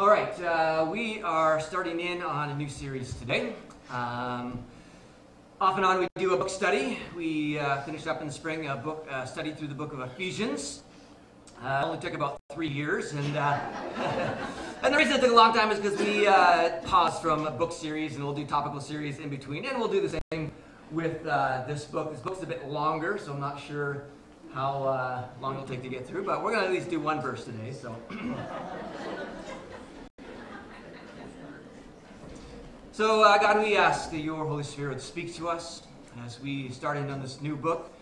All right, uh, we are starting in on a new series today. Um, off and on, we do a book study. We uh, finished up in the spring a book uh, study through the book of Ephesians. Uh, it only took about three years, and uh, and the reason it took a long time is because we uh, paused from a book series, and we'll do topical series in between, and we'll do the same with uh, this book. This book's a bit longer, so I'm not sure how long it'll take to get through, but we're going to at least do one verse today. So. So, uh, God, we ask that your Holy Spirit would speak to us as we start in on this new book.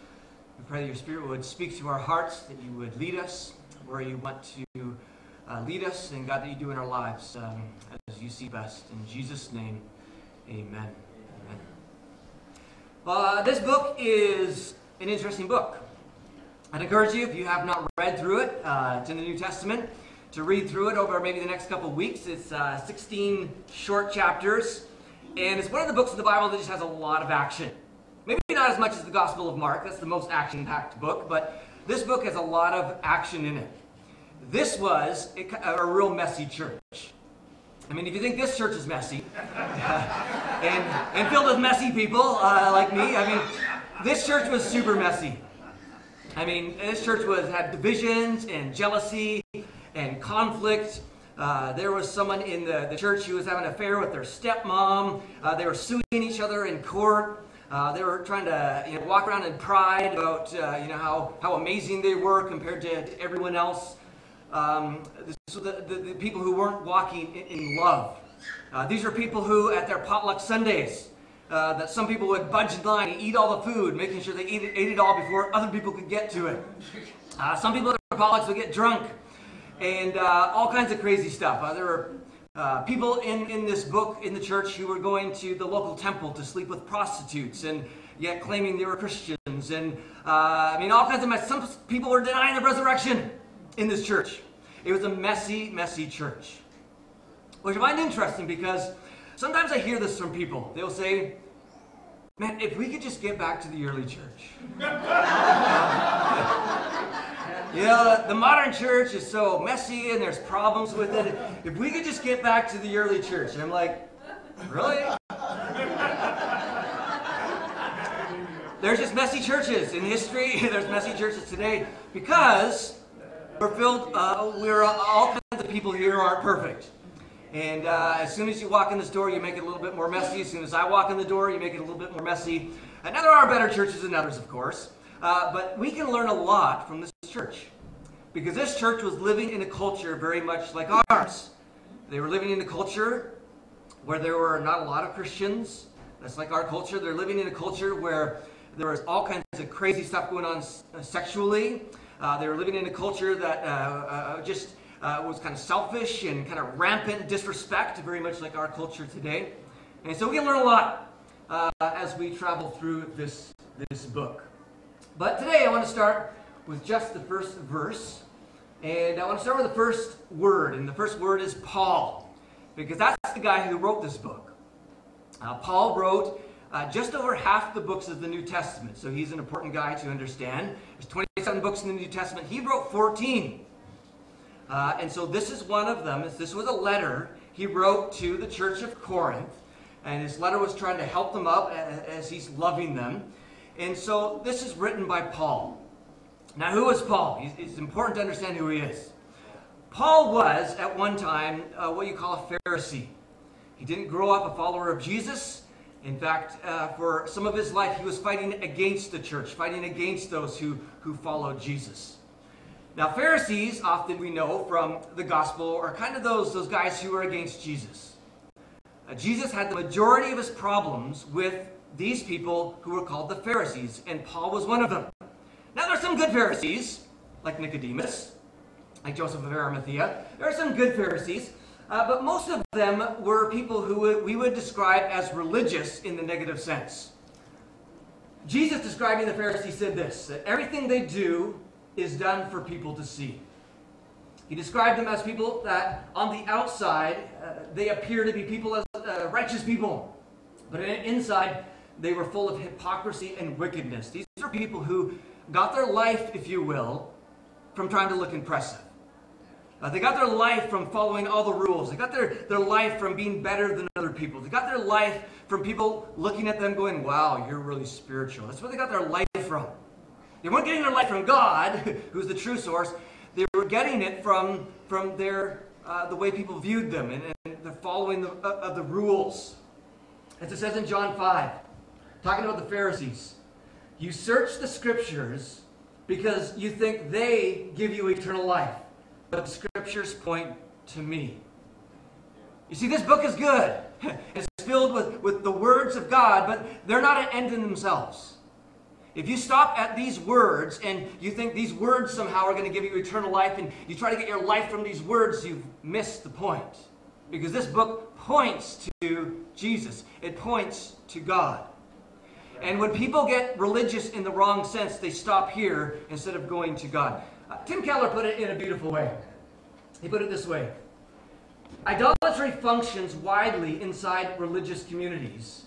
We pray that your Spirit would speak to our hearts, that you would lead us where you want to uh, lead us, and God, that you do in our lives um, as you see best. In Jesus' name, amen. Amen. Uh, this book is an interesting book. I'd encourage you, if you have not read through it, uh, it's in the New Testament, to read through it over maybe the next couple weeks. It's uh, 16 short chapters. And it's one of the books of the Bible that just has a lot of action. Maybe not as much as the Gospel of Mark, that's the most action packed book, but this book has a lot of action in it. This was a, real messy church. I mean, if you think this church is messy, and, and filled with messy people uh, like me, I mean, this church was super messy. I mean, this church was had divisions and jealousy and conflict uh, there was someone in the, the church who was having an affair with their stepmom. Uh, they were suing each other in court. Uh, they were trying to you know, walk around in pride about uh, you know how, how amazing they were compared to, everyone else. Um, so the, the, the, people who weren't walking in, in love. Uh, these are people who, at their potluck Sundays, that some people would budge in line and eat all the food, making sure they ate it, ate it all before other people could get to it. some people at their potlucks would get drunk and uh, all kinds of crazy stuff. Uh, there were uh, people in, in this book in the church who were going to the local temple to sleep with prostitutes and yet claiming they were Christians. And uh, I mean, all kinds of mess. Some people were denying the resurrection in this church. It was a messy, messy church. Which I find interesting because sometimes I hear this from people. They'll say, Man, if we could just get back to the early church. You know, the modern church is so messy and there's problems with it. If we could just get back to the early church. And I'm like, really? There's just messy churches in history. There's messy churches today because we're filled, uh, we're all kinds of people here aren't perfect. And uh, as soon as you walk in this door, you make it a little bit more messy. As soon as I walk in the door, you make it a little bit more messy. And now there are better churches than others, of course. Uh, but we can learn a lot from this church because this church was living in a culture very much like ours. They were living in a culture where there were not a lot of Christians. That's like our culture. They're living in a culture where there was all kinds of crazy stuff going on uh, sexually. Uh, they were living in a culture that uh, uh, just uh, was kind of selfish and kind of rampant disrespect, very much like our culture today. And so we can learn a lot as we travel through this, this book. But today I want to start with just the first verse. And I want to start with the first word. And the first word is Paul. Because that's the guy who wrote this book. Uh, Paul wrote uh, just over half the books of the New Testament. So he's an important guy to understand. There's 27 books in the New Testament. He wrote 14. Uh, and so this is one of them. This was a letter he wrote to the church of Corinth. And his letter was trying to help them up as he's loving them. And so this is written by Paul. Now, who was Paul? It's important to understand who he is. Paul was, at one time, uh, what you call a Pharisee. He didn't grow up a follower of Jesus. In fact, uh, for some of his life, he was fighting against the church, fighting against those who, who followed Jesus. Now, Pharisees, often we know from the gospel, are kind of those, those guys who are against Jesus. Uh, Jesus had the majority of his problems with these people who were called the Pharisees, and Paul was one of them. Now, there are some good Pharisees, like Nicodemus, like Joseph of Arimathea. There are some good Pharisees, uh, but most of them were people who we would describe as religious in the negative sense. Jesus describing the Pharisees said this, that everything they do is done for people to see. He described them as people that on the outside, uh, they appear to be people as uh, righteous people. But inside, they were full of hypocrisy and wickedness. These are people who got their life, if you will, from trying to look impressive. Uh, they got their life from following all the rules. They got their, their life from being better than other people. They got their life from people looking at them going, wow, you're really spiritual. That's where they got their life from. They weren't getting their life from God, who's the true source. They were getting it from, from their, uh, the way people viewed them and, and the following the, uh, of the rules. As it says in John 5, talking about the Pharisees. You search the scriptures because you think they give you eternal life. But the scriptures point to me. You see, this book is good. It's filled with, with the words of God, but they're not an end in themselves. If you stop at these words and you think these words somehow are going to give you eternal life and you try to get your life from these words, you've missed the point. Because this book points to Jesus, it points to God. And when people get religious in the wrong sense, they stop here instead of going to God. Uh, Tim Keller put it in a beautiful way. He put it this way Idolatry functions widely inside religious communities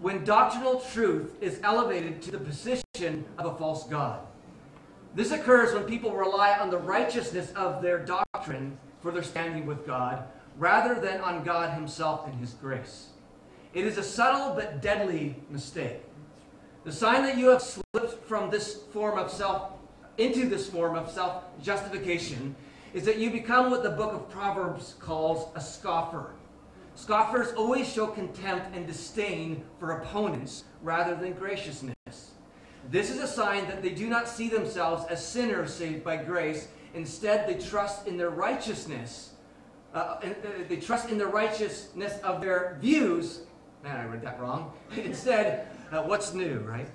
when doctrinal truth is elevated to the position of a false God. This occurs when people rely on the righteousness of their doctrine for their standing with God rather than on God Himself and His grace. It is a subtle but deadly mistake. The sign that you have slipped from this form of self into this form of self justification is that you become what the book of Proverbs calls a scoffer. Scoffers always show contempt and disdain for opponents rather than graciousness. This is a sign that they do not see themselves as sinners saved by grace. Instead, they trust in their righteousness. Uh, uh they trust in the righteousness of their views. Man, I read that wrong. Instead, uh, what's new, right?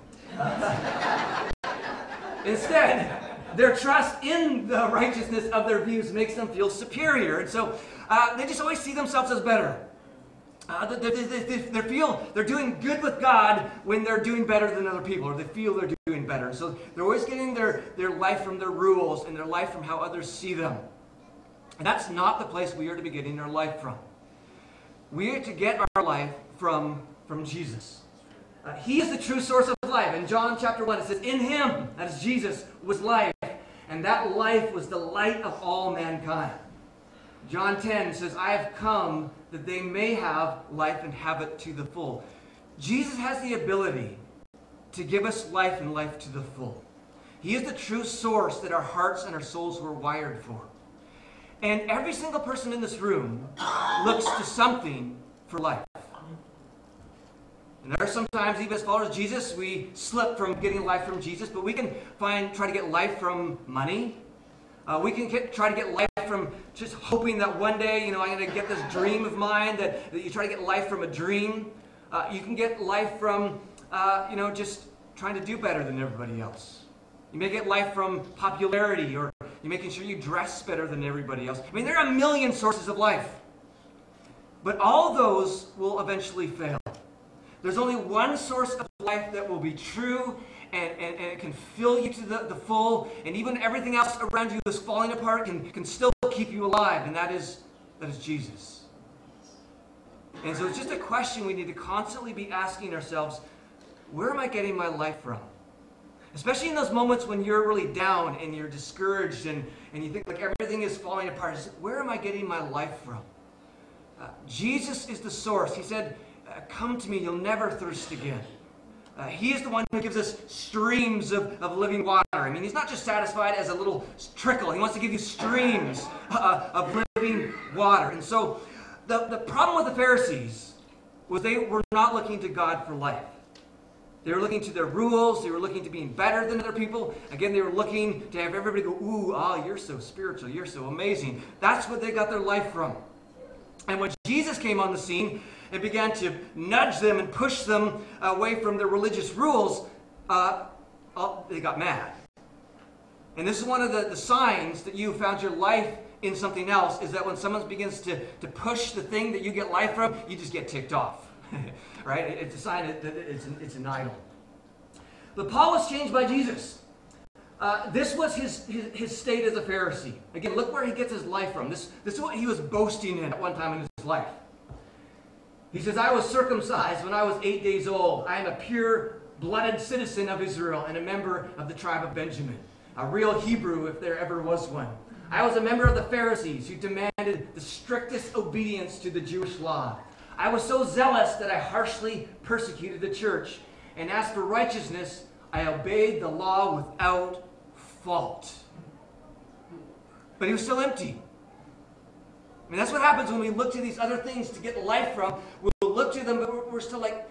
Instead, their trust in the righteousness of their views makes them feel superior. And so uh, they just always see themselves as better. Uh, they, they, they, they, feel they're doing good with God when they're doing better than other people, or they feel they're doing better. So they're always getting their, their life from their rules and their life from how others see them. And that's not the place we are to be getting our life from. We are to get our life from, from Jesus. Uh, he is the true source of life. In John chapter 1, it says, In him, that is Jesus, was life, and that life was the light of all mankind. John 10 says, I have come that they may have life and have it to the full. Jesus has the ability to give us life and life to the full. He is the true source that our hearts and our souls were wired for. And every single person in this room looks to something for life. And there are sometimes, even as followers of Jesus, we slip from getting life from Jesus, but we can find, try to get life from money. Uh, we can get, try to get life from just hoping that one day, you know, I'm going to get this dream of mine, that, that you try to get life from a dream. Uh, you can get life from, uh, you know, just trying to do better than everybody else. You may get life from popularity or you're making sure you dress better than everybody else. I mean, there are a million sources of life. But all those will eventually fail. There's only one source of life that will be true and, and, and it can fill you to the, the full, and even everything else around you is falling apart can, can still keep you alive, and that is, that is Jesus. And so it's just a question we need to constantly be asking ourselves where am I getting my life from? Especially in those moments when you're really down and you're discouraged and, and you think like everything is falling apart. Where am I getting my life from? Uh, Jesus is the source. He said, come to me, you'll never thirst again. Uh, he is the one who gives us streams of, of living water. I mean, he's not just satisfied as a little trickle. He wants to give you streams uh, of living water. And so the, the problem with the Pharisees was they were not looking to God for life. They were looking to their rules. They were looking to being better than other people. Again, they were looking to have everybody go, ooh, ah, oh, you're so spiritual. You're so amazing. That's what they got their life from. And when Jesus came on the scene, and began to nudge them and push them away from their religious rules, uh, oh, they got mad. And this is one of the, the signs that you found your life in something else is that when someone begins to, to push the thing that you get life from, you just get ticked off. right? It's a sign that it's an, it's an idol. But Paul was changed by Jesus. Uh, this was his, his, his, state as a Pharisee. Again, look where he gets his life from. This, this is what he was boasting in at one time in his life. He says, I was circumcised when I was eight days old. I am a pure blooded citizen of Israel and a member of the tribe of Benjamin. A real Hebrew if there ever was one. I was a member of the Pharisees who demanded the strictest obedience to the Jewish law. I was so zealous that I harshly persecuted the church. And as for righteousness, I obeyed the law without fault. But he was still empty. I mean, that's what happens when we look to these other things to get life from. We'll look to them, but we're still like,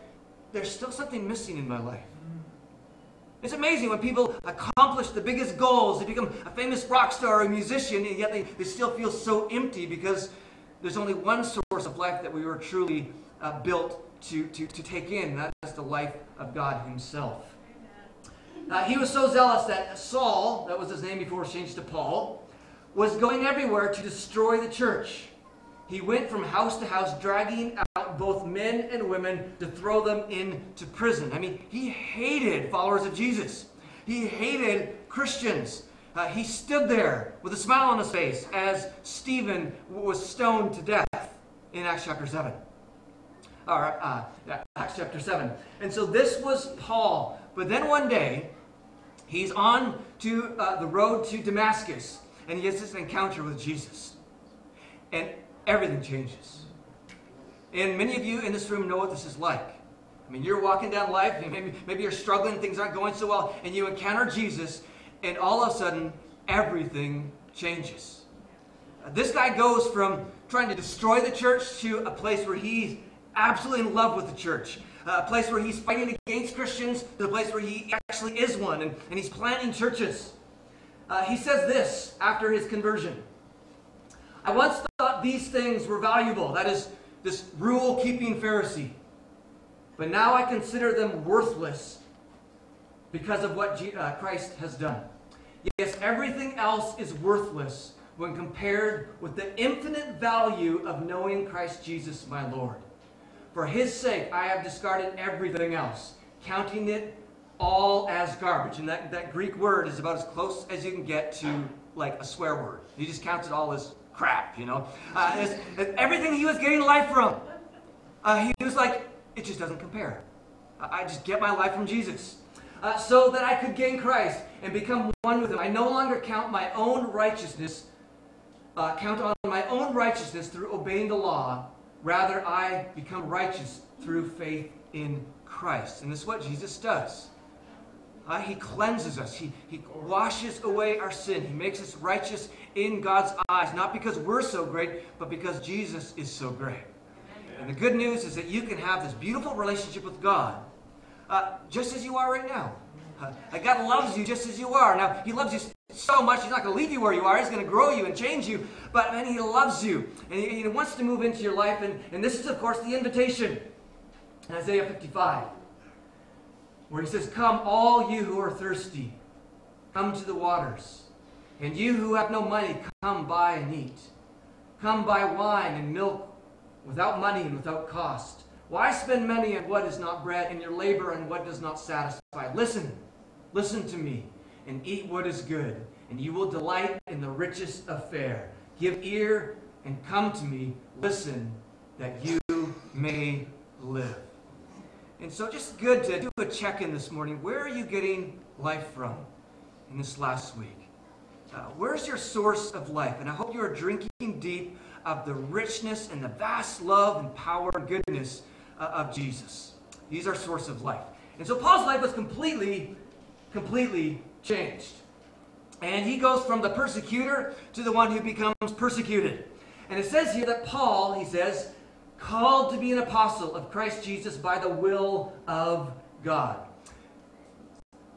there's still something missing in my life. It's amazing when people accomplish the biggest goals, they become a famous rock star or a musician, and yet they, they still feel so empty because there's only one source of life that we were truly uh, built to, to, to take in, and that's the life of God Himself. Uh, he was so zealous that Saul, that was his name before it was changed to Paul, was going everywhere to destroy the church. He went from house to house, dragging out both men and women to throw them into prison. I mean, he hated followers of Jesus. He hated Christians. Uh, he stood there with a smile on his face as Stephen was stoned to death in Acts chapter 7. Or, uh, Acts chapter 7. And so this was Paul. But then one day, he's on to uh, the road to Damascus, and he has this encounter with Jesus. And everything changes. And many of you in this room know what this is like. I mean, you're walking down life, maybe, maybe you're struggling, things aren't going so well, and you encounter Jesus, and all of a sudden, everything changes. This guy goes from trying to destroy the church to a place where he's absolutely in love with the church. A place where he's fighting against Christians to a place where he actually is one, and, and he's planting churches. Uh, he says this after his conversion. I once thought these things were valuable. That is, this rule keeping Pharisee. But now I consider them worthless because of what uh, Christ has done. Yes, everything else is worthless when compared with the infinite value of knowing Christ Jesus my Lord. For his sake, I have discarded everything else, counting it all as garbage. And that, that Greek word is about as close as you can get to like a swear word. He just counts it all as crap, you know. Uh, it's, it's everything he was getting life from. Uh, he was like, it just doesn't compare. I just get my life from Jesus. Uh, so that I could gain Christ and become one with him. I no longer count my own righteousness, uh, count on my own righteousness through obeying the law. Rather, I become righteous through faith in Christ. And this is what Jesus does. Uh, he cleanses us. He, he washes away our sin. He makes us righteous in God's eyes, not because we're so great, but because Jesus is so great. And the good news is that you can have this beautiful relationship with God uh, just as you are right now. Uh, God loves you just as you are. Now, He loves you so much, He's not going to leave you where you are. He's going to grow you and change you. But, man, He loves you. And He, he wants to move into your life. And, and this is, of course, the invitation in Isaiah 55 where he says, Come, all you who are thirsty, come to the waters. And you who have no money, come buy and eat. Come buy wine and milk without money and without cost. Why spend money on what is not bread and your labor on what does not satisfy? Listen, listen to me, and eat what is good, and you will delight in the richest affair. Give ear and come to me. Listen, that you may live. And so just good to do a check-in this morning. Where are you getting life from in this last week? Uh, where's your source of life? And I hope you are drinking deep of the richness and the vast love and power and goodness uh, of Jesus. He's our source of life. And so Paul's life was completely, completely changed. And he goes from the persecutor to the one who becomes persecuted. And it says here that Paul, he says, called to be an apostle of Christ Jesus by the will of God.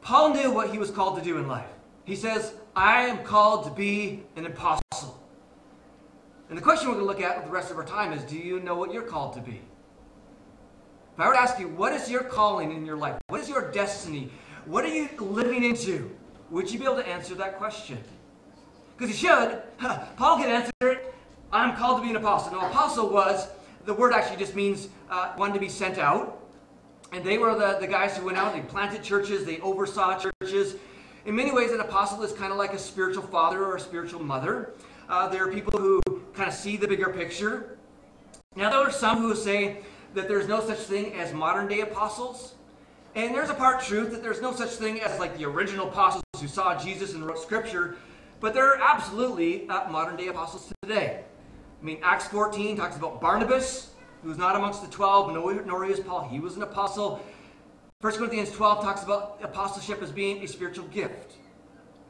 Paul knew what he was called to do in life. He says, I am called to be an apostle. And the question we're going to look at the rest of our time is do you know what you're called to be? If I were to ask you, what is your calling in your life? What is your destiny? What are you living into? Would you be able to answer that question? Because you should. Paul can answer it. I'm called to be an apostle. Now, apostle was the word actually just means uh, one to be sent out. And they were the, the guys who went out, they planted churches, they oversaw churches. In many ways, an apostle is kind of like a spiritual father or a spiritual mother. Uh, there are people who kind of see the bigger picture. Now, there are some who say that there's no such thing as modern day apostles. And there's a part truth that there's no such thing as like the original apostles who saw Jesus and wrote scripture. but there are absolutely uh, modern day apostles today. I mean, Acts 14 talks about Barnabas, who was not amongst the 12, nor, was Paul. He was an apostle. 1 Corinthians 12 talks about apostleship as being a spiritual gift.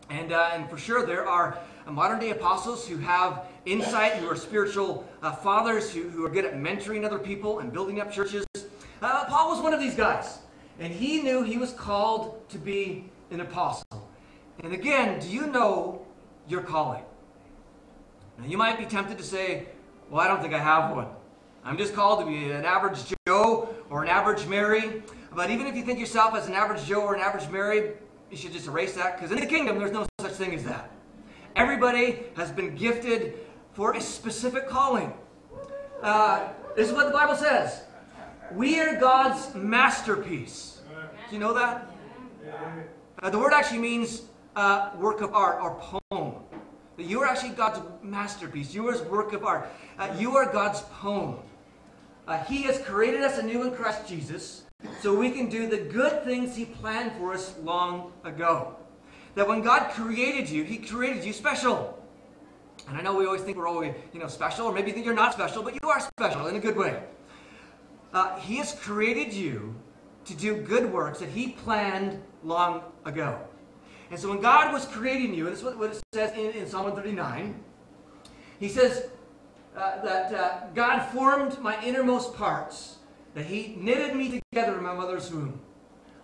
And, uh, and for sure, there are modern day apostles who have insight, who are spiritual uh, fathers, who, who are good at mentoring other people and building up churches. Uh, Paul was one of these guys. And he knew he was called to be an apostle. And again, do you know your calling? Now, you might be tempted to say, Well, I don't think I have one. I'm just called to be an average Joe or an average Mary. But even if you think yourself as an average Joe or an average Mary, you should just erase that because in the kingdom, there's no such thing as that. Everybody has been gifted for a specific calling. Uh, this is what the Bible says. We are God's masterpiece. Do you know that? Uh, the word actually means uh, work of art or poem. You are actually God's masterpiece. You are His work of art. Uh, you are God's poem. Uh, he has created us anew in Christ Jesus so we can do the good things He planned for us long ago. That when God created you, He created you special. And I know we always think we're always, you know, special, or maybe you think you're not special, but you are special in a good way. Uh, he has created you to do good works that He planned long ago. And so when God was creating you, and this is what, it says in, in Psalm 139, He says uh, that uh, God formed my innermost parts, that He knitted me together in my mother's womb.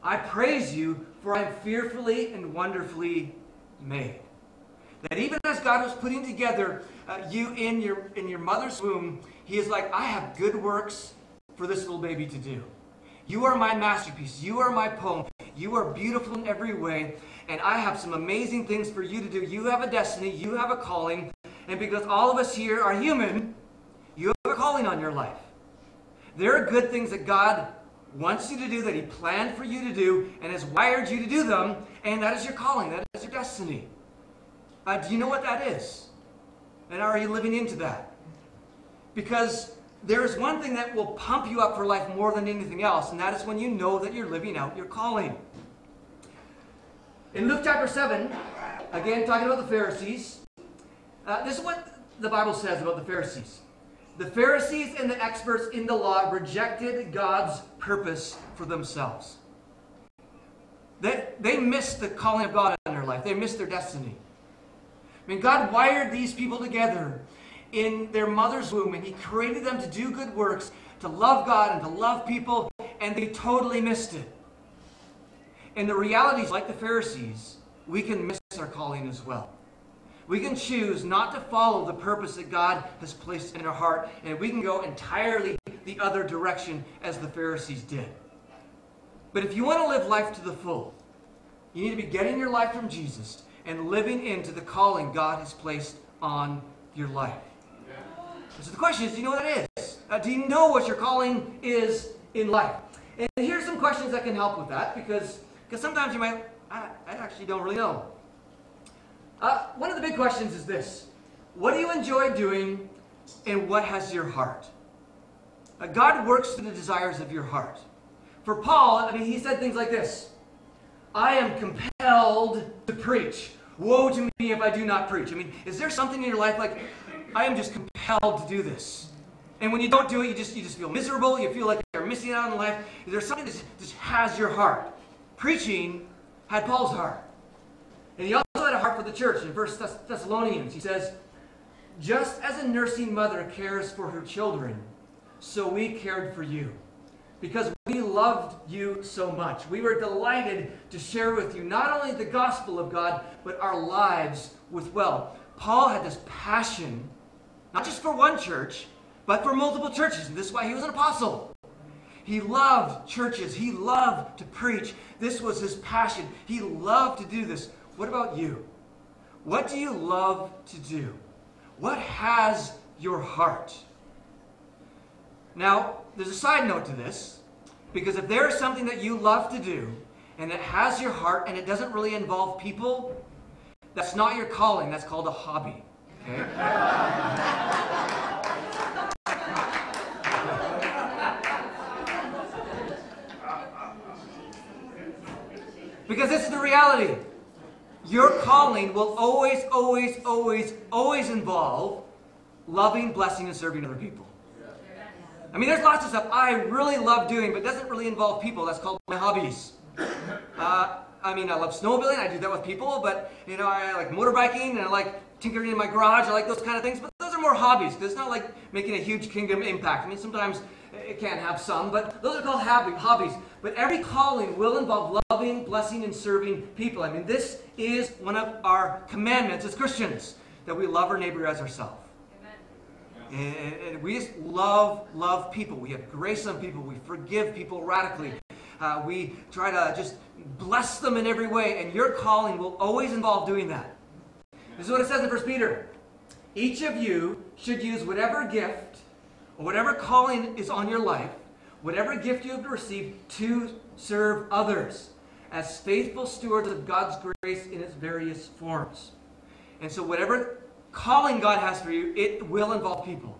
I praise you, for I am fearfully and wonderfully made. That even as God was putting together uh, you in your, in your mother's womb, He is like, I have good works for this little baby to do. You are my masterpiece. You are my poem. You are beautiful in every way. And I have some amazing things for you to do. You have a destiny. You have a calling. And because all of us here are human, you have a calling on your life. There are good things that God wants you to do, that He planned for you to do, and has wired you to do them. And that is your calling. That is your destiny. Uh, do you know what that is? And are you living into that? Because there is one thing that will pump you up for life more than anything else, and that is when you know that you're living out your calling. In Luke chapter 7, again talking about the Pharisees, uh, this is what the Bible says about the Pharisees. The Pharisees and the experts in the law rejected God's purpose for themselves. They, they missed the calling of God in their life, they missed their destiny. I mean, God wired these people together in their mother's womb, and He created them to do good works, to love God and to love people, and they totally missed it. And the reality is, like the Pharisees, we can miss our calling as well. We can choose not to follow the purpose that God has placed in our heart, and we can go entirely the other direction as the Pharisees did. But if you want to live life to the full, you need to be getting your life from Jesus and living into the calling God has placed on your life. So the question is, do you know what that is? Uh, do you know what your calling is in life? And here's some questions that can help with that because because sometimes you might, I, I actually don't really know. Uh, one of the big questions is this What do you enjoy doing and what has your heart? Uh, God works through the desires of your heart. For Paul, I mean, he said things like this I am compelled to preach. Woe to me if I do not preach. I mean, is there something in your life like, I am just compelled to do this? And when you don't do it, you just, you just feel miserable. You feel like you're missing out on life. There's something that just has your heart. Preaching had Paul's heart. And he also had a heart for the church. In 1 Thess- Thessalonians, he says, Just as a nursing mother cares for her children, so we cared for you. Because we loved you so much. We were delighted to share with you not only the gospel of God, but our lives with well. Paul had this passion, not just for one church, but for multiple churches. And this is why he was an apostle. He loved churches. He loved to preach. This was his passion. He loved to do this. What about you? What do you love to do? What has your heart? Now, there's a side note to this, because if there is something that you love to do, and it has your heart, and it doesn't really involve people, that's not your calling. That's called a hobby. Because this is the reality. your calling will always, always, always, always involve loving, blessing, and serving other people. I mean, there's lots of stuff I really love doing, but doesn't really involve people. That's called my hobbies. Uh, I mean, I love snowmobiling. I do that with people, but you know, I like motorbiking and I like tinkering in my garage. I like those kind of things, but those are more hobbies it's not like making a huge kingdom impact. I mean, sometimes it can have some, but those are called hobbies. But every calling will involve loving, blessing, and serving people. I mean, this is one of our commandments as Christians that we love our neighbor as ourselves. And, and, we just love, love people. We have grace on people. We forgive people radically. Uh, we try to just bless them in every way. And your calling will always involve doing that. This is what it says in 1 Peter. Each of you should use whatever gift or whatever calling is on your life, whatever gift you have received to serve others as faithful stewards of God's grace in its various forms. And so, whatever calling God has for you, it will involve people.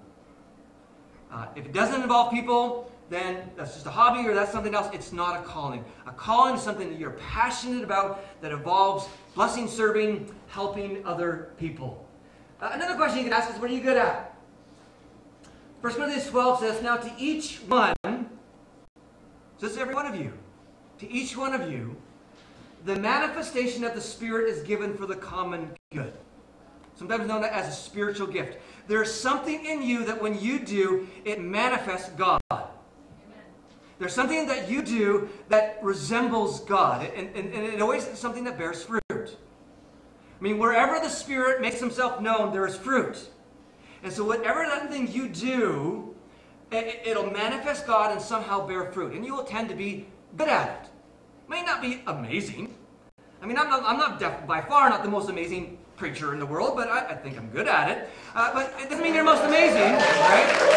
Uh, if it doesn't involve people, then that's just a hobby or that's something else. It's not a calling. A calling is something that you're passionate about that involves blessing, serving, helping other people. Uh, another question you can ask is what are you good at? 1 Corinthians 12 says, Now to each one, so it's every one of you, to each one of you, the manifestation of the Spirit is given for the common good. Sometimes known as a spiritual gift. There's something in you that when you do, it manifests God. There's something that you do that resembles God, and, and, and it always is something that bears fruit. I mean, wherever the Spirit makes himself known, there is fruit. And so whatever that thing you do, it, will manifest God and somehow bear fruit. And you will tend to be good at it. May not be amazing. I mean, I'm not, I'm not def- by far not the most amazing preacher in the world, but I, I think I'm good at it. Uh, but it doesn't mean you're most amazing, right?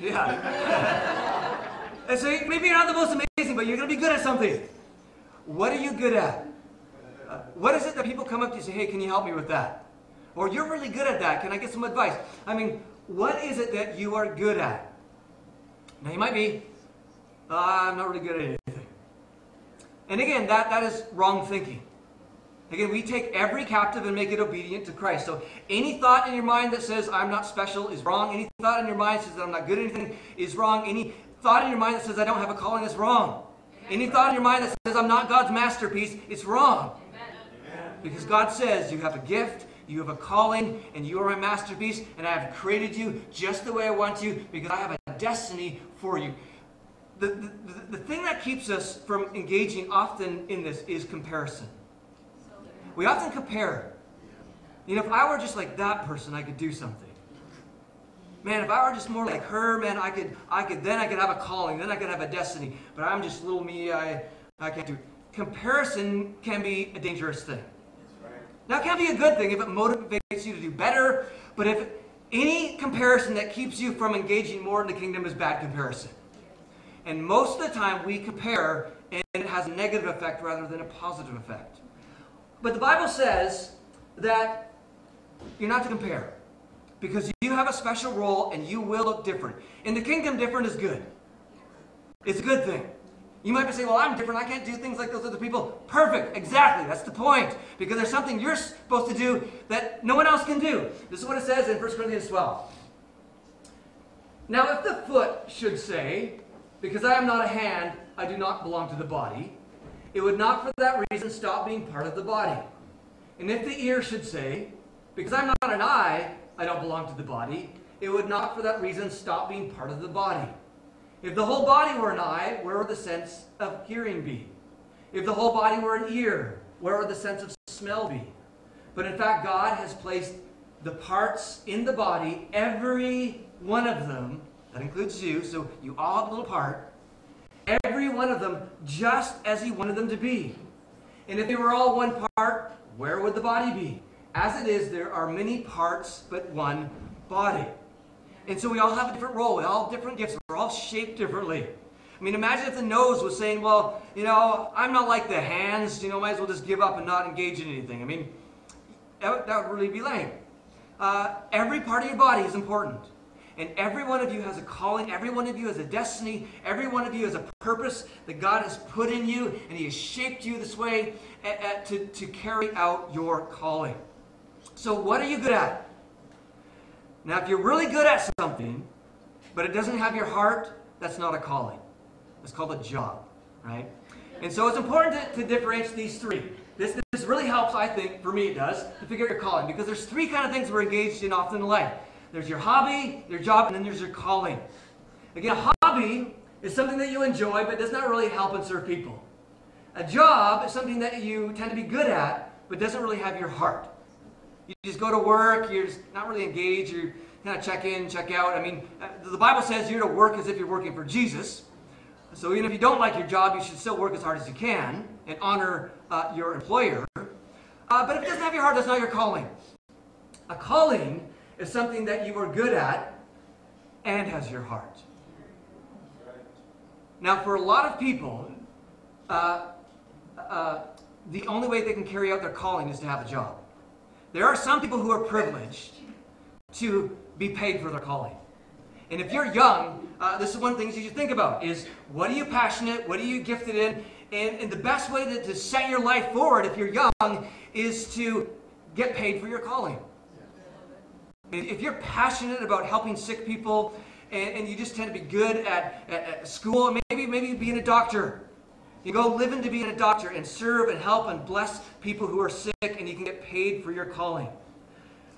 Yeah. and so maybe you're not the most amazing, but you're going to be good at something. What are you good at? Uh, what is it that people come up to you and say, hey, can you help me with that? Or you're really good at that. Can I get some advice? I mean, what is it that you are good at? Now, you might be, uh, I'm not really good at anything. And again, that, that is wrong thinking. Again, we take every captive and make it obedient to Christ. So any thought in your mind that says I'm not special is wrong. Any thought in your mind that says that I'm not good at anything is wrong. Any thought in your mind that says I don't have a calling is wrong. Any thought in your mind that says I'm not God's masterpiece, it's wrong. Because God says you have a gift, you have a calling, and you are my masterpiece, and I have created you just the way I want you because I have a destiny for you. The, the, the thing that keeps us from engaging often in this is comparison. We often compare. You know, if I were just like that person, I could do something. Man, if I were just more like her, man, I could, I could, then I could have a calling, then I could have a destiny. But I'm just little me, I, I can't do it. Comparison can be a dangerous thing. Now, it can be a good thing if it motivates you to do better, but if any comparison that keeps you from engaging more in the kingdom is bad comparison. And most of the time, we compare, and it has a negative effect rather than a positive effect. But the Bible says that you're not to compare because you have a special role and you will look different. In the kingdom, different is good. It's a good thing. You might be saying, well, I'm different. I can't do things like those other people. Perfect. Exactly. That's the point. Because there's something you're supposed to do that no one else can do. This is what it says in 1 Corinthians 12. Now, if the foot should say, because I am not a hand, I do not belong to the body, it would not for that reason stop being part of the body. And if the ear should say, because I'm not an eye, I don't belong to the body, it would not for that reason stop being part of the body. If the whole body were an eye, where would the sense of hearing be? If the whole body were an ear, where would the sense of smell be? But in fact, God has placed the parts in the body, every one of them, that includes you, so you all have a little part, every one of them just as He wanted them to be. And if they were all one part, where would the body be? As it is, there are many parts, but one body. And so we all have a different role. We all have different gifts. We're all shaped differently. I mean, imagine if the nose was saying, well, you know, I'm not like the hands, you know, might as well just give up and not engage in anything. I mean, that would, that would really be lame. Uh, every part of your body is important. And every one of you has a calling, every one of you has a destiny, every one of you has a purpose that God has put in you, and He has shaped you this way at, at, to, to carry out your calling. So, what are you good at? Now, if you're really good at something, but it doesn't have your heart, that's not a calling. It's called a job, right? And so it's important to, to differentiate these three. This, this really helps, I think, for me it does, to figure out your calling. Because there's three kind of things we're engaged in often in life. There's your hobby, your job, and then there's your calling. Again, a hobby is something that you enjoy but does not really help and serve people. A job is something that you tend to be good at but doesn't really have your heart. You just go to work, you're just not really engaged, you kind of check in, check out. I mean, uh, the Bible says you're to work as if you're working for Jesus. So even if you don't like your job, you should still work as hard as you can and honor uh, your employer. Uh, but if it doesn't have your heart, that's not your calling. A calling is something that you are good at and has your heart. Now, for a lot of people, uh, uh, the only way they can carry out their calling is to have a job. There are some people who are privileged to be paid for their calling. And if you're young, uh, this is one of the things you should think about is what are you passionate, what are you gifted in? And, and the best way to, to set your life forward if you're young is to get paid for your calling. If you're passionate about helping sick people and, and you just tend to be good at, at, at school, maybe, maybe being a doctor, you go living to be a doctor and serve and help and bless people who are sick and you can get paid for your calling.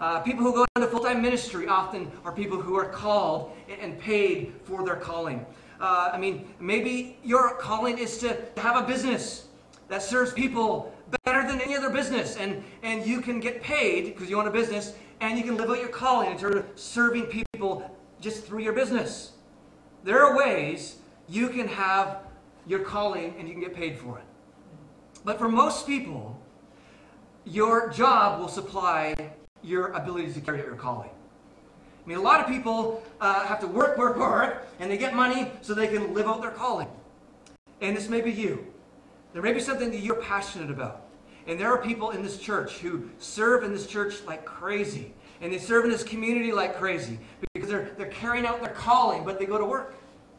Uh, people who go into full-time ministry often are people who are called and paid for their calling. Uh, I mean, maybe your calling is to have a business that serves people better than any other business, and, and you can get paid because you own a business, and you can live out your calling in terms of serving people just through your business. There are ways you can have your calling and you can get paid for it. But for most people, your job will supply your ability to carry out your calling. I mean, a lot of people uh, have to work, work, work, and they get money so they can live out their calling. And this may be you. There may be something that you're passionate about. And there are people in this church who serve in this church like crazy. And they serve in this community like crazy because they're, they're carrying out their calling, but they go to work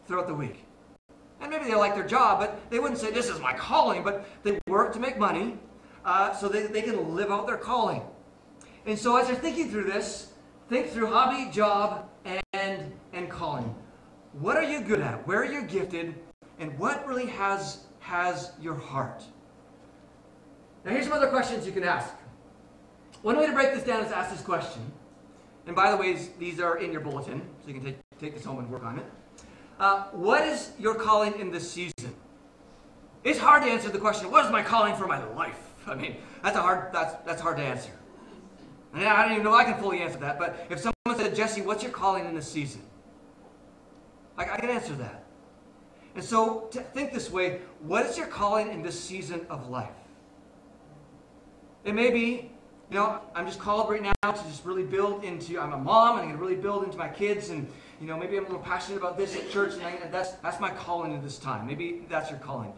throughout the week. And maybe they like their job, but they wouldn't say, This is my calling, but they work to make money uh, so they, they can live out their calling. And so as you're thinking through this, think through hobby, job, and, and calling. What are you good at? Where are you gifted? And what really has, has your heart? Now here's some other questions you can ask. One way to break this down is ask this question. And by the way, these are in your bulletin, so you can take, take this home and work on it. Uh, what is your calling in this season? It's hard to answer the question, what is my calling for my life? I mean, that's, a hard, that's, that's hard to answer. And I don't even know I can fully answer that, but if someone said, Jesse, what's your calling in this season? I, I can answer that. And so to think this way, what is your calling in this season of life? It may be, you know, I'm just called right now to just really build into, I'm a mom and I'm going to really build into my kids and, you know, maybe I'm a little passionate about this at church and, I, that's, that's my calling at this time. Maybe that's your calling.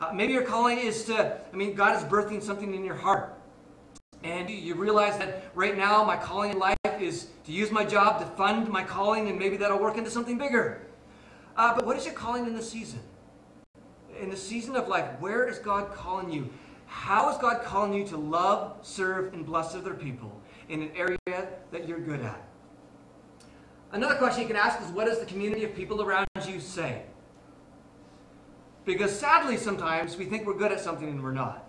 Uh, maybe your calling is to, I mean, God is birthing something in your heart. And you realize that right now my calling in life is to use my job to fund my calling, and maybe that'll work into something bigger. Uh, but what is your calling in the season? In the season of life, where is God calling you? How is God calling you to love, serve, and bless other people in an area that you're good at? Another question you can ask is what does the community of people around you say? Because sadly, sometimes we think we're good at something and we're not.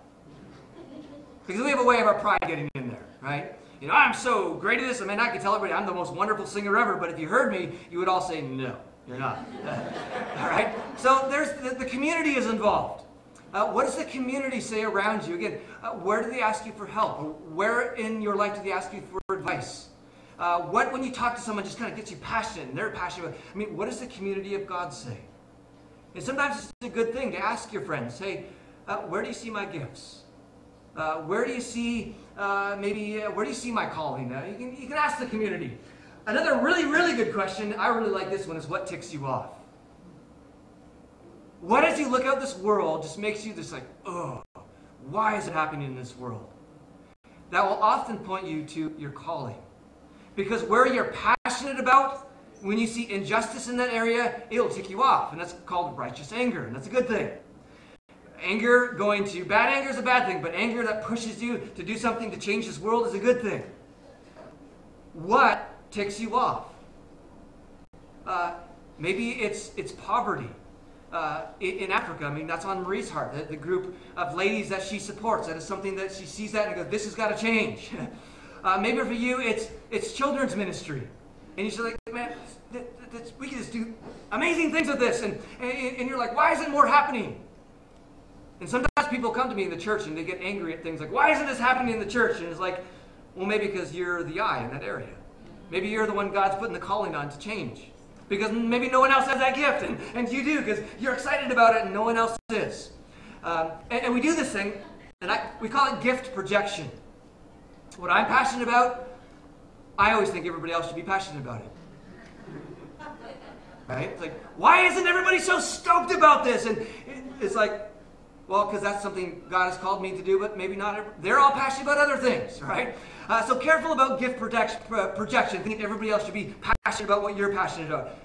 Because we have a way of our pride getting in there, right? You know, I'm so great at this. I mean, I could tell everybody I'm the most wonderful singer ever, but if you heard me, you would all say, no, you're not. all right? So there's the, the community is involved. Uh, what does the community say around you? Again, uh, where do they ask you for help? Where in your life do they ask you for advice? Uh, what, when you talk to someone, just kind of gets you passionate they're passionate? I mean, what does the community of God say? And sometimes it's a good thing to ask your friends, hey, uh, where do you see my gifts? Uh, where do you see, uh, maybe, where do you see my calling? You, can, you can ask the community. Another really, really good question, I really like this one, is what ticks you off? What as you look out this world just makes you just like, oh, why is it happening in this world? That will often point you to your calling. Because where you're passionate about when you see injustice in that area, it'll tick you off. And that's called righteous anger. And that's a good thing. Anger going to bad anger is a bad thing, but anger that pushes you to do something to change this world is a good thing. What ticks you off? Uh, maybe it's it's poverty. Uh, in Africa, I mean, that's on Marie's heart. The, the, group of ladies that she supports. That is something that she sees that and goes, "This has got to change." uh, maybe for you, it's it's children's ministry, and you're like, "Man, we can just do amazing things with this," and, and and you're like, "Why isn't more happening?" And sometimes people come to me in the church and they get angry at things like, "Why isn't this happening in the church?" And it's like, well, maybe because you're the eye in that area. Maybe you're the one God's putting the calling on to change. Because maybe no one else has that gift, and, and you do, because you're excited about it and no one else is. Um, and, and we do this thing, and I, we call it gift projection. What I'm passionate about, I always think everybody else should be passionate about it. Right? It's like, why isn't everybody so stoked about this? And it's like, well, because that's something God has called me to do, but maybe not. Every, they're all passionate about other things, right? Uh, so careful about gift projection, projection, thinking everybody else should be passionate about what you're passionate about.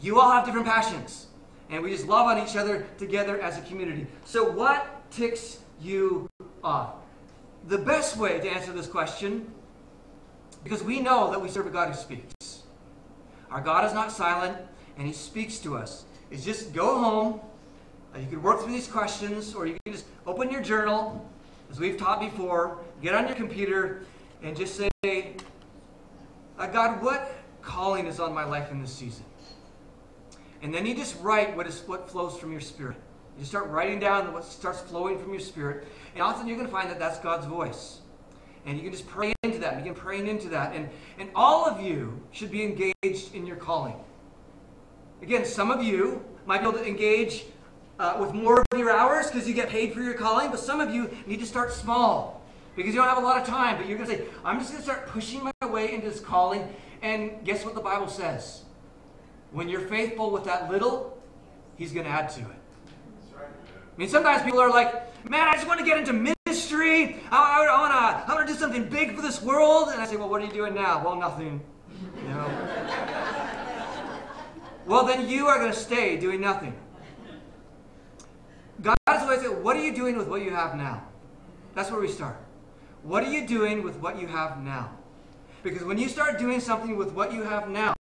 You all have different passions, and we just love on each other together as a community. So, what ticks you off? The best way to answer this question, because we know that we serve a God who speaks. Our God is not silent, and He speaks to us. Is just go home uh, you can work through these questions, or you can just open your journal, as we've taught before, get on your computer, and just say, uh, God, what calling is on my life in this season? And then you just write what is what flows from your spirit. You start writing down what starts flowing from your spirit, and often you're going to find that that's God's voice. And you can just pray into that, begin praying into that. And, and all of you should be engaged in your calling. Again, some of you might be able to engage uh, with more of your hours because you get paid for your calling, but some of you need to start small because you don't have a lot of time. But you're going to say, I'm just going to start pushing my way into this calling. And guess what the Bible says? When you're faithful with that little, He's going to add to it. I mean, sometimes people are like, man, I just want to get into ministry. I, I, I want to I wanna do something big for this world. And I say, well, what are you doing now? Well, nothing. You know? well, then you are going to stay doing nothing. God is always saying, what are you doing with what you have now? That's where we start. What are you doing with what you have now? Because when you start doing something with what you have now,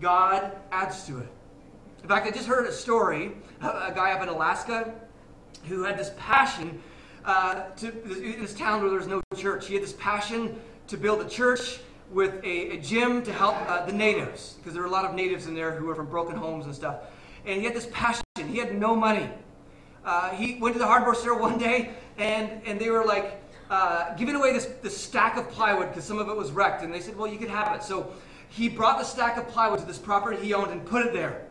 God adds to it. In fact, I just heard a story, a guy up in Alaska who had this passion uh, to this town where there's no church. He had this passion to build a church with a, a gym to help uh, the natives, because there were a lot of natives in there who were from broken homes and stuff. And he had this passion. He had no money. Uh, he went to the hardware store one day, and, and they were like uh, giving away this, this stack of plywood because some of it was wrecked. And they said, well, you could have it. So he brought the stack of plywood to this property he owned and put it there.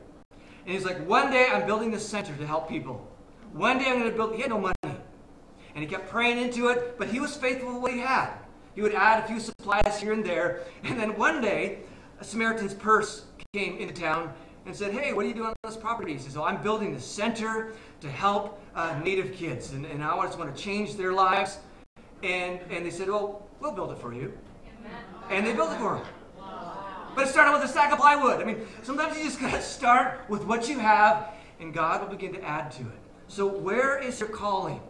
And he's like, one day I'm building this center to help people. One day I'm going to build, he had no money. And he kept praying into it, but he was faithful with what he had. He would add a few supplies here and there. And then one day, a Samaritan's purse came into town and said, hey, what are you doing on this property? He says, oh, I'm building the center to help uh, Native kids, and, and I just want to change their lives. And, and they said, well, we'll build it for you. And they built it for him. But it started with a stack of plywood. I mean, sometimes you just got to start with what you have, and God will begin to add to it. So, where is your calling?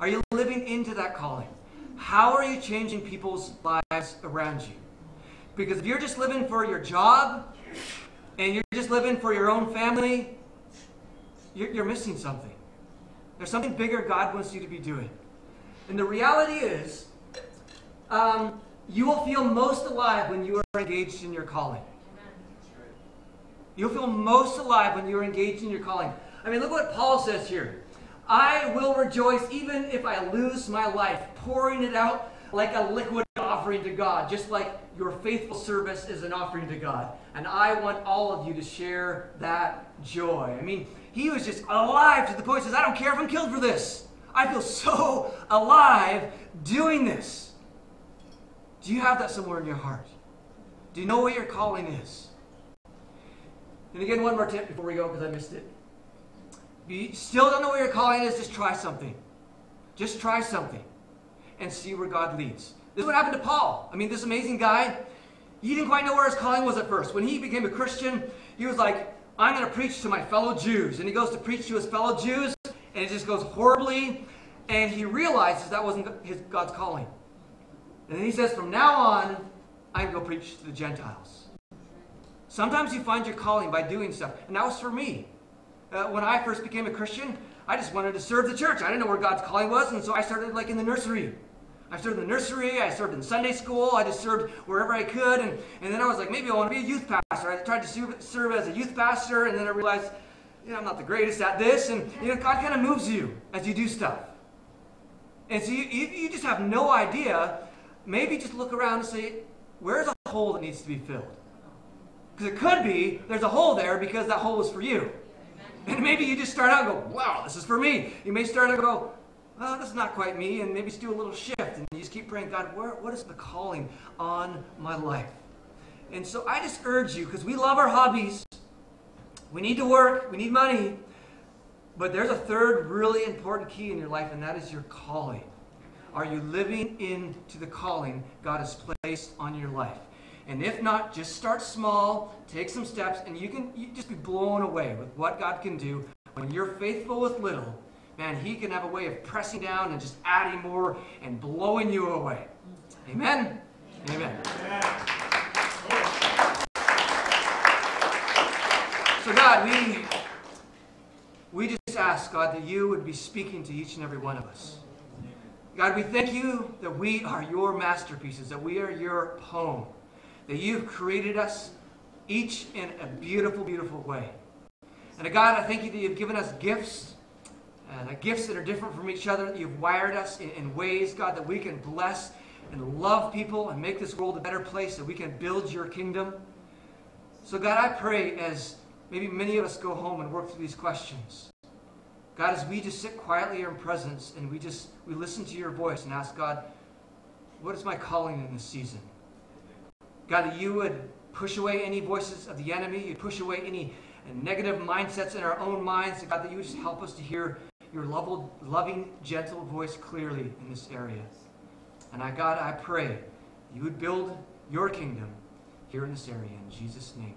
Are you living into that calling? How are you changing people's lives around you? Because if you're just living for your job, and you're just living for your own family, you're, you're missing something. There's something bigger God wants you to be doing. And the reality is, um, you will feel most alive when you are engaged in your calling. You'll feel most alive when you're engaged in your calling. I mean, look what Paul says here. I will rejoice even if I lose my life, pouring it out like a liquid offering to God, just like your faithful service is an offering to God. And I want all of you to share that joy. I mean, he was just alive to the point he says, I don't care if I'm killed for this. I feel so alive doing this. Do you have that somewhere in your heart? Do you know what your calling is? And again, one more tip before we go because I missed it. If you still don't know what your calling is, just try something. Just try something and see where God leads. This is what happened to Paul. I mean, this amazing guy, he didn't quite know where his calling was at first. When he became a Christian, he was like, I'm going to preach to my fellow Jews. And he goes to preach to his fellow Jews, and it just goes horribly. And he realizes that wasn't his, God's calling. And then he says, From now on, I can go preach to the Gentiles. Sometimes you find your calling by doing stuff. And that was for me. Uh, when I first became a Christian, I just wanted to serve the church. I didn't know where God's calling was, and so I started like in the nursery. I served in the nursery, I served in Sunday school, I just served wherever I could, and, and then I was like, maybe I want to be a youth pastor. I tried to serve as a youth pastor, and then I realized, you know, I'm not the greatest at this, and you know, God kind of moves you as you do stuff. And so you, you, you just have no idea. Maybe just look around and say, where's a hole that needs to be filled? Because it could be there's a hole there because that hole is for you. And maybe you just start out and go, wow, this is for me. You may start out and go, oh, that's not quite me, and maybe just do a little shift. And you just keep praying, God, where, what is the calling on my life? And so I just urge you, because we love our hobbies. We need to work, we need money. But there's a third really important key in your life, and that is your calling. Are you living into the calling God has placed on your life? And if not, just start small, take some steps, and you can you just be blown away with what God can do when you're faithful with little man, he can have a way of pressing down and just adding more and blowing you away. Amen? Amen. So, God, we, we just ask, God, that you would be speaking to each and every one of us. God, we thank you that we are your masterpieces, that we are your poem, that you've created us each in a beautiful, beautiful way. And God, I thank you that you've given us gifts uh, gifts that are different from each other. You've wired us in, in ways, God, that we can bless and love people and make this world a better place, that we can build your kingdom. So, God, I pray as maybe many of us go home and work through these questions. God, as we just sit quietly in your presence and we just we listen to your voice and ask God, what is my calling in this season? God, that you would push away any voices of the enemy, you push away any negative mindsets in our own minds, God, that you would just help us to hear your loving, gentle voice clearly in this area. And I, God, I pray you would build your kingdom here in this area. In Jesus' name.